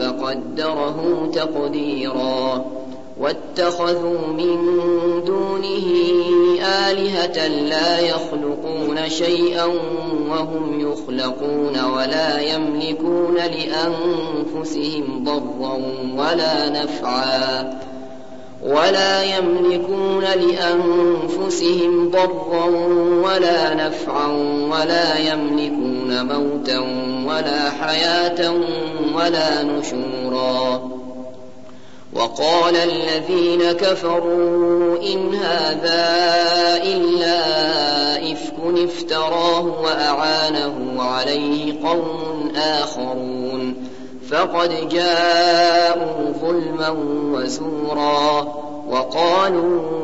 فقدره تقديرا. واتخذوا من دونه آلهة لا يخلقون شيئا وهم يخلقون ولا يملكون لأنفسهم ضرا ولا نفعا. ولا يملكون لأنفسهم ضرا ولا نفعا ولا يملكون موتا ولا حياة ولا نشورا. وقال الذين كفروا إن هذا إلا إفك افتراه وأعانه عليه قوم آخرون. فقد جاءوا ظلما وزورا. وقالوا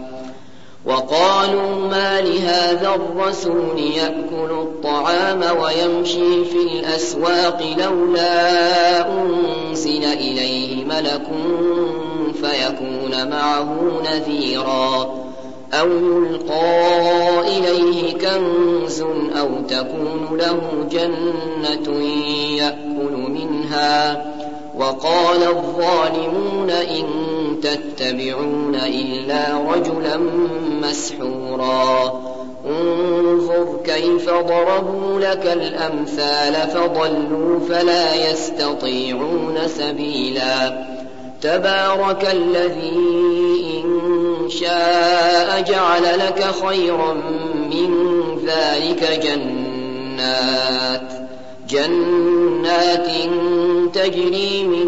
وقالوا ما لهذا الرسول يأكل الطعام ويمشي في الأسواق لولا أنزل إليه ملك فيكون معه نذيرا أو يلقى إليه كنز أو تكون له جنة يأكل منها وقال الظالمون إن تتبعون إلا رجلا مسحورا. انظر كيف ضربوا لك الأمثال فضلوا فلا يستطيعون سبيلا. تبارك الذي إن شاء جعل لك خيرا من ذلك جنات. جنات تجري من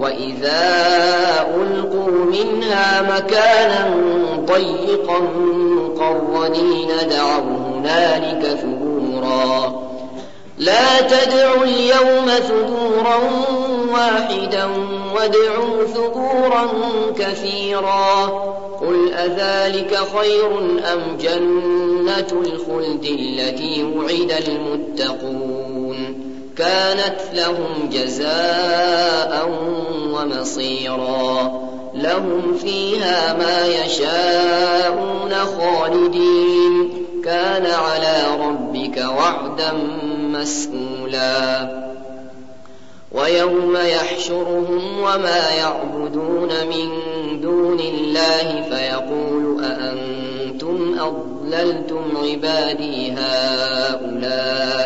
وإذا ألقوا منها مكانا ضيقا مقرنين دعوا هنالك ثبورا. لا تدعوا اليوم ثبورا واحدا وادعوا ثبورا كثيرا. قل أذلك خير أم جنة الخلد التي وعد المتقون؟ كانت لهم جزاء ومصيرا. لهم فيها ما يشاءون خالدين. كان على ربك وعدا مسئولا ويوم يحشرهم وما يعبدون من دون الله فيقول أأنتم أضللتم عبادي هؤلاء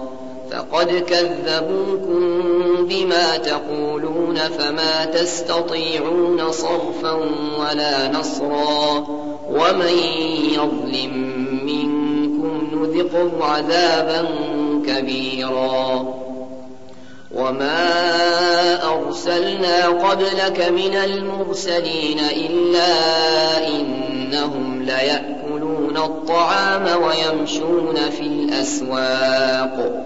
فقد كذبوكم بما تقولون فما تستطيعون صرفا ولا نصرا ومن يظلم منكم نذقه عذابا كبيرا. وما أرسلنا قبلك من المرسلين إلا إنهم ليأكلون الطعام ويمشون في الأسواق.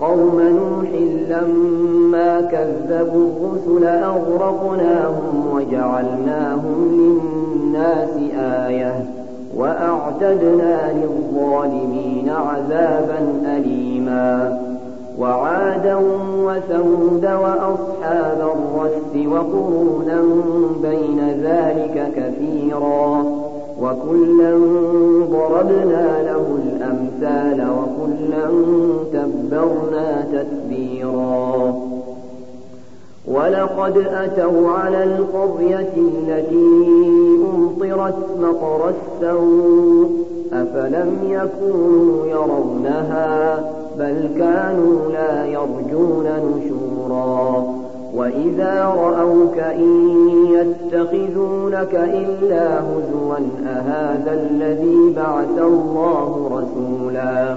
وقوم نوح لما كذبوا الرسل أغرقناهم وجعلناهم للناس آية وأعتدنا للظالمين عذابا أليما وعادا وثمود وأصحاب الرس وقرونا بين ذلك كثيرا وكلا ضربنا له الأمثال وكلا تبرنا تتبيرا ولقد أتوا على القرية التي أمطرت مطر السوء أفلم يكونوا يرونها بل كانوا لا يرجون نشورا. وإذا رأوك إن يتخذونك إلا هزوا أهذا الذي بعث الله رسولا.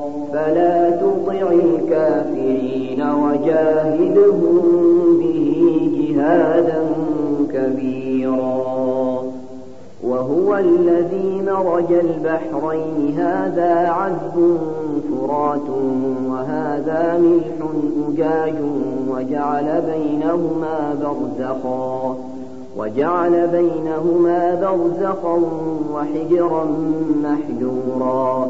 فلا تطع الكافرين وجاهدهم به جهادا كبيرا. وهو الذي مرج البحرين. هذا عذب فرات وهذا ملح أجاج وجعل بينهما برزخا وجعل بينهما برزخا وحجرا محجورا.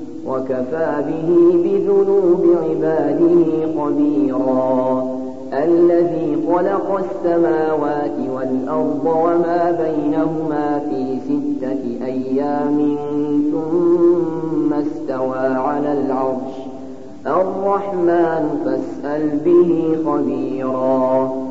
وكفى به بذنوب عباده خبيرا الذي خلق السماوات والأرض وما بينهما في ستة أيام ثم استوى على العرش. الرحمن فاسأل به خبيرا.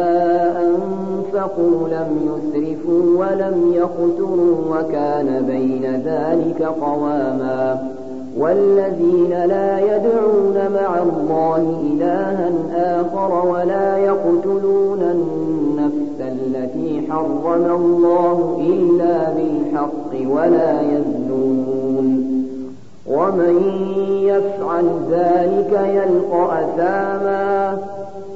أنفقوا لم يسرفوا ولم يقتروا وكان بين ذلك قواما والذين لا يدعون مع الله إلها آخر ولا يقتلون النفس التي حرم الله إلا بالحق ولا يزنون ومن يفعل ذلك يلقى أثاما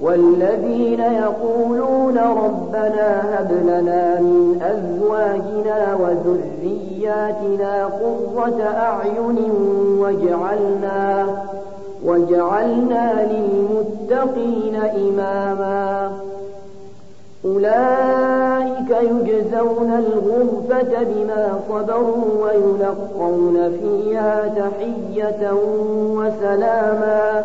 والذين يقولون ربنا هب لنا من أزواجنا وذرياتنا قرة أعين وجعلنا وجعلنا للمتقين إماما. أولئك يجزون الغرفة بما صبروا ويلقون فيها تحية وسلاما.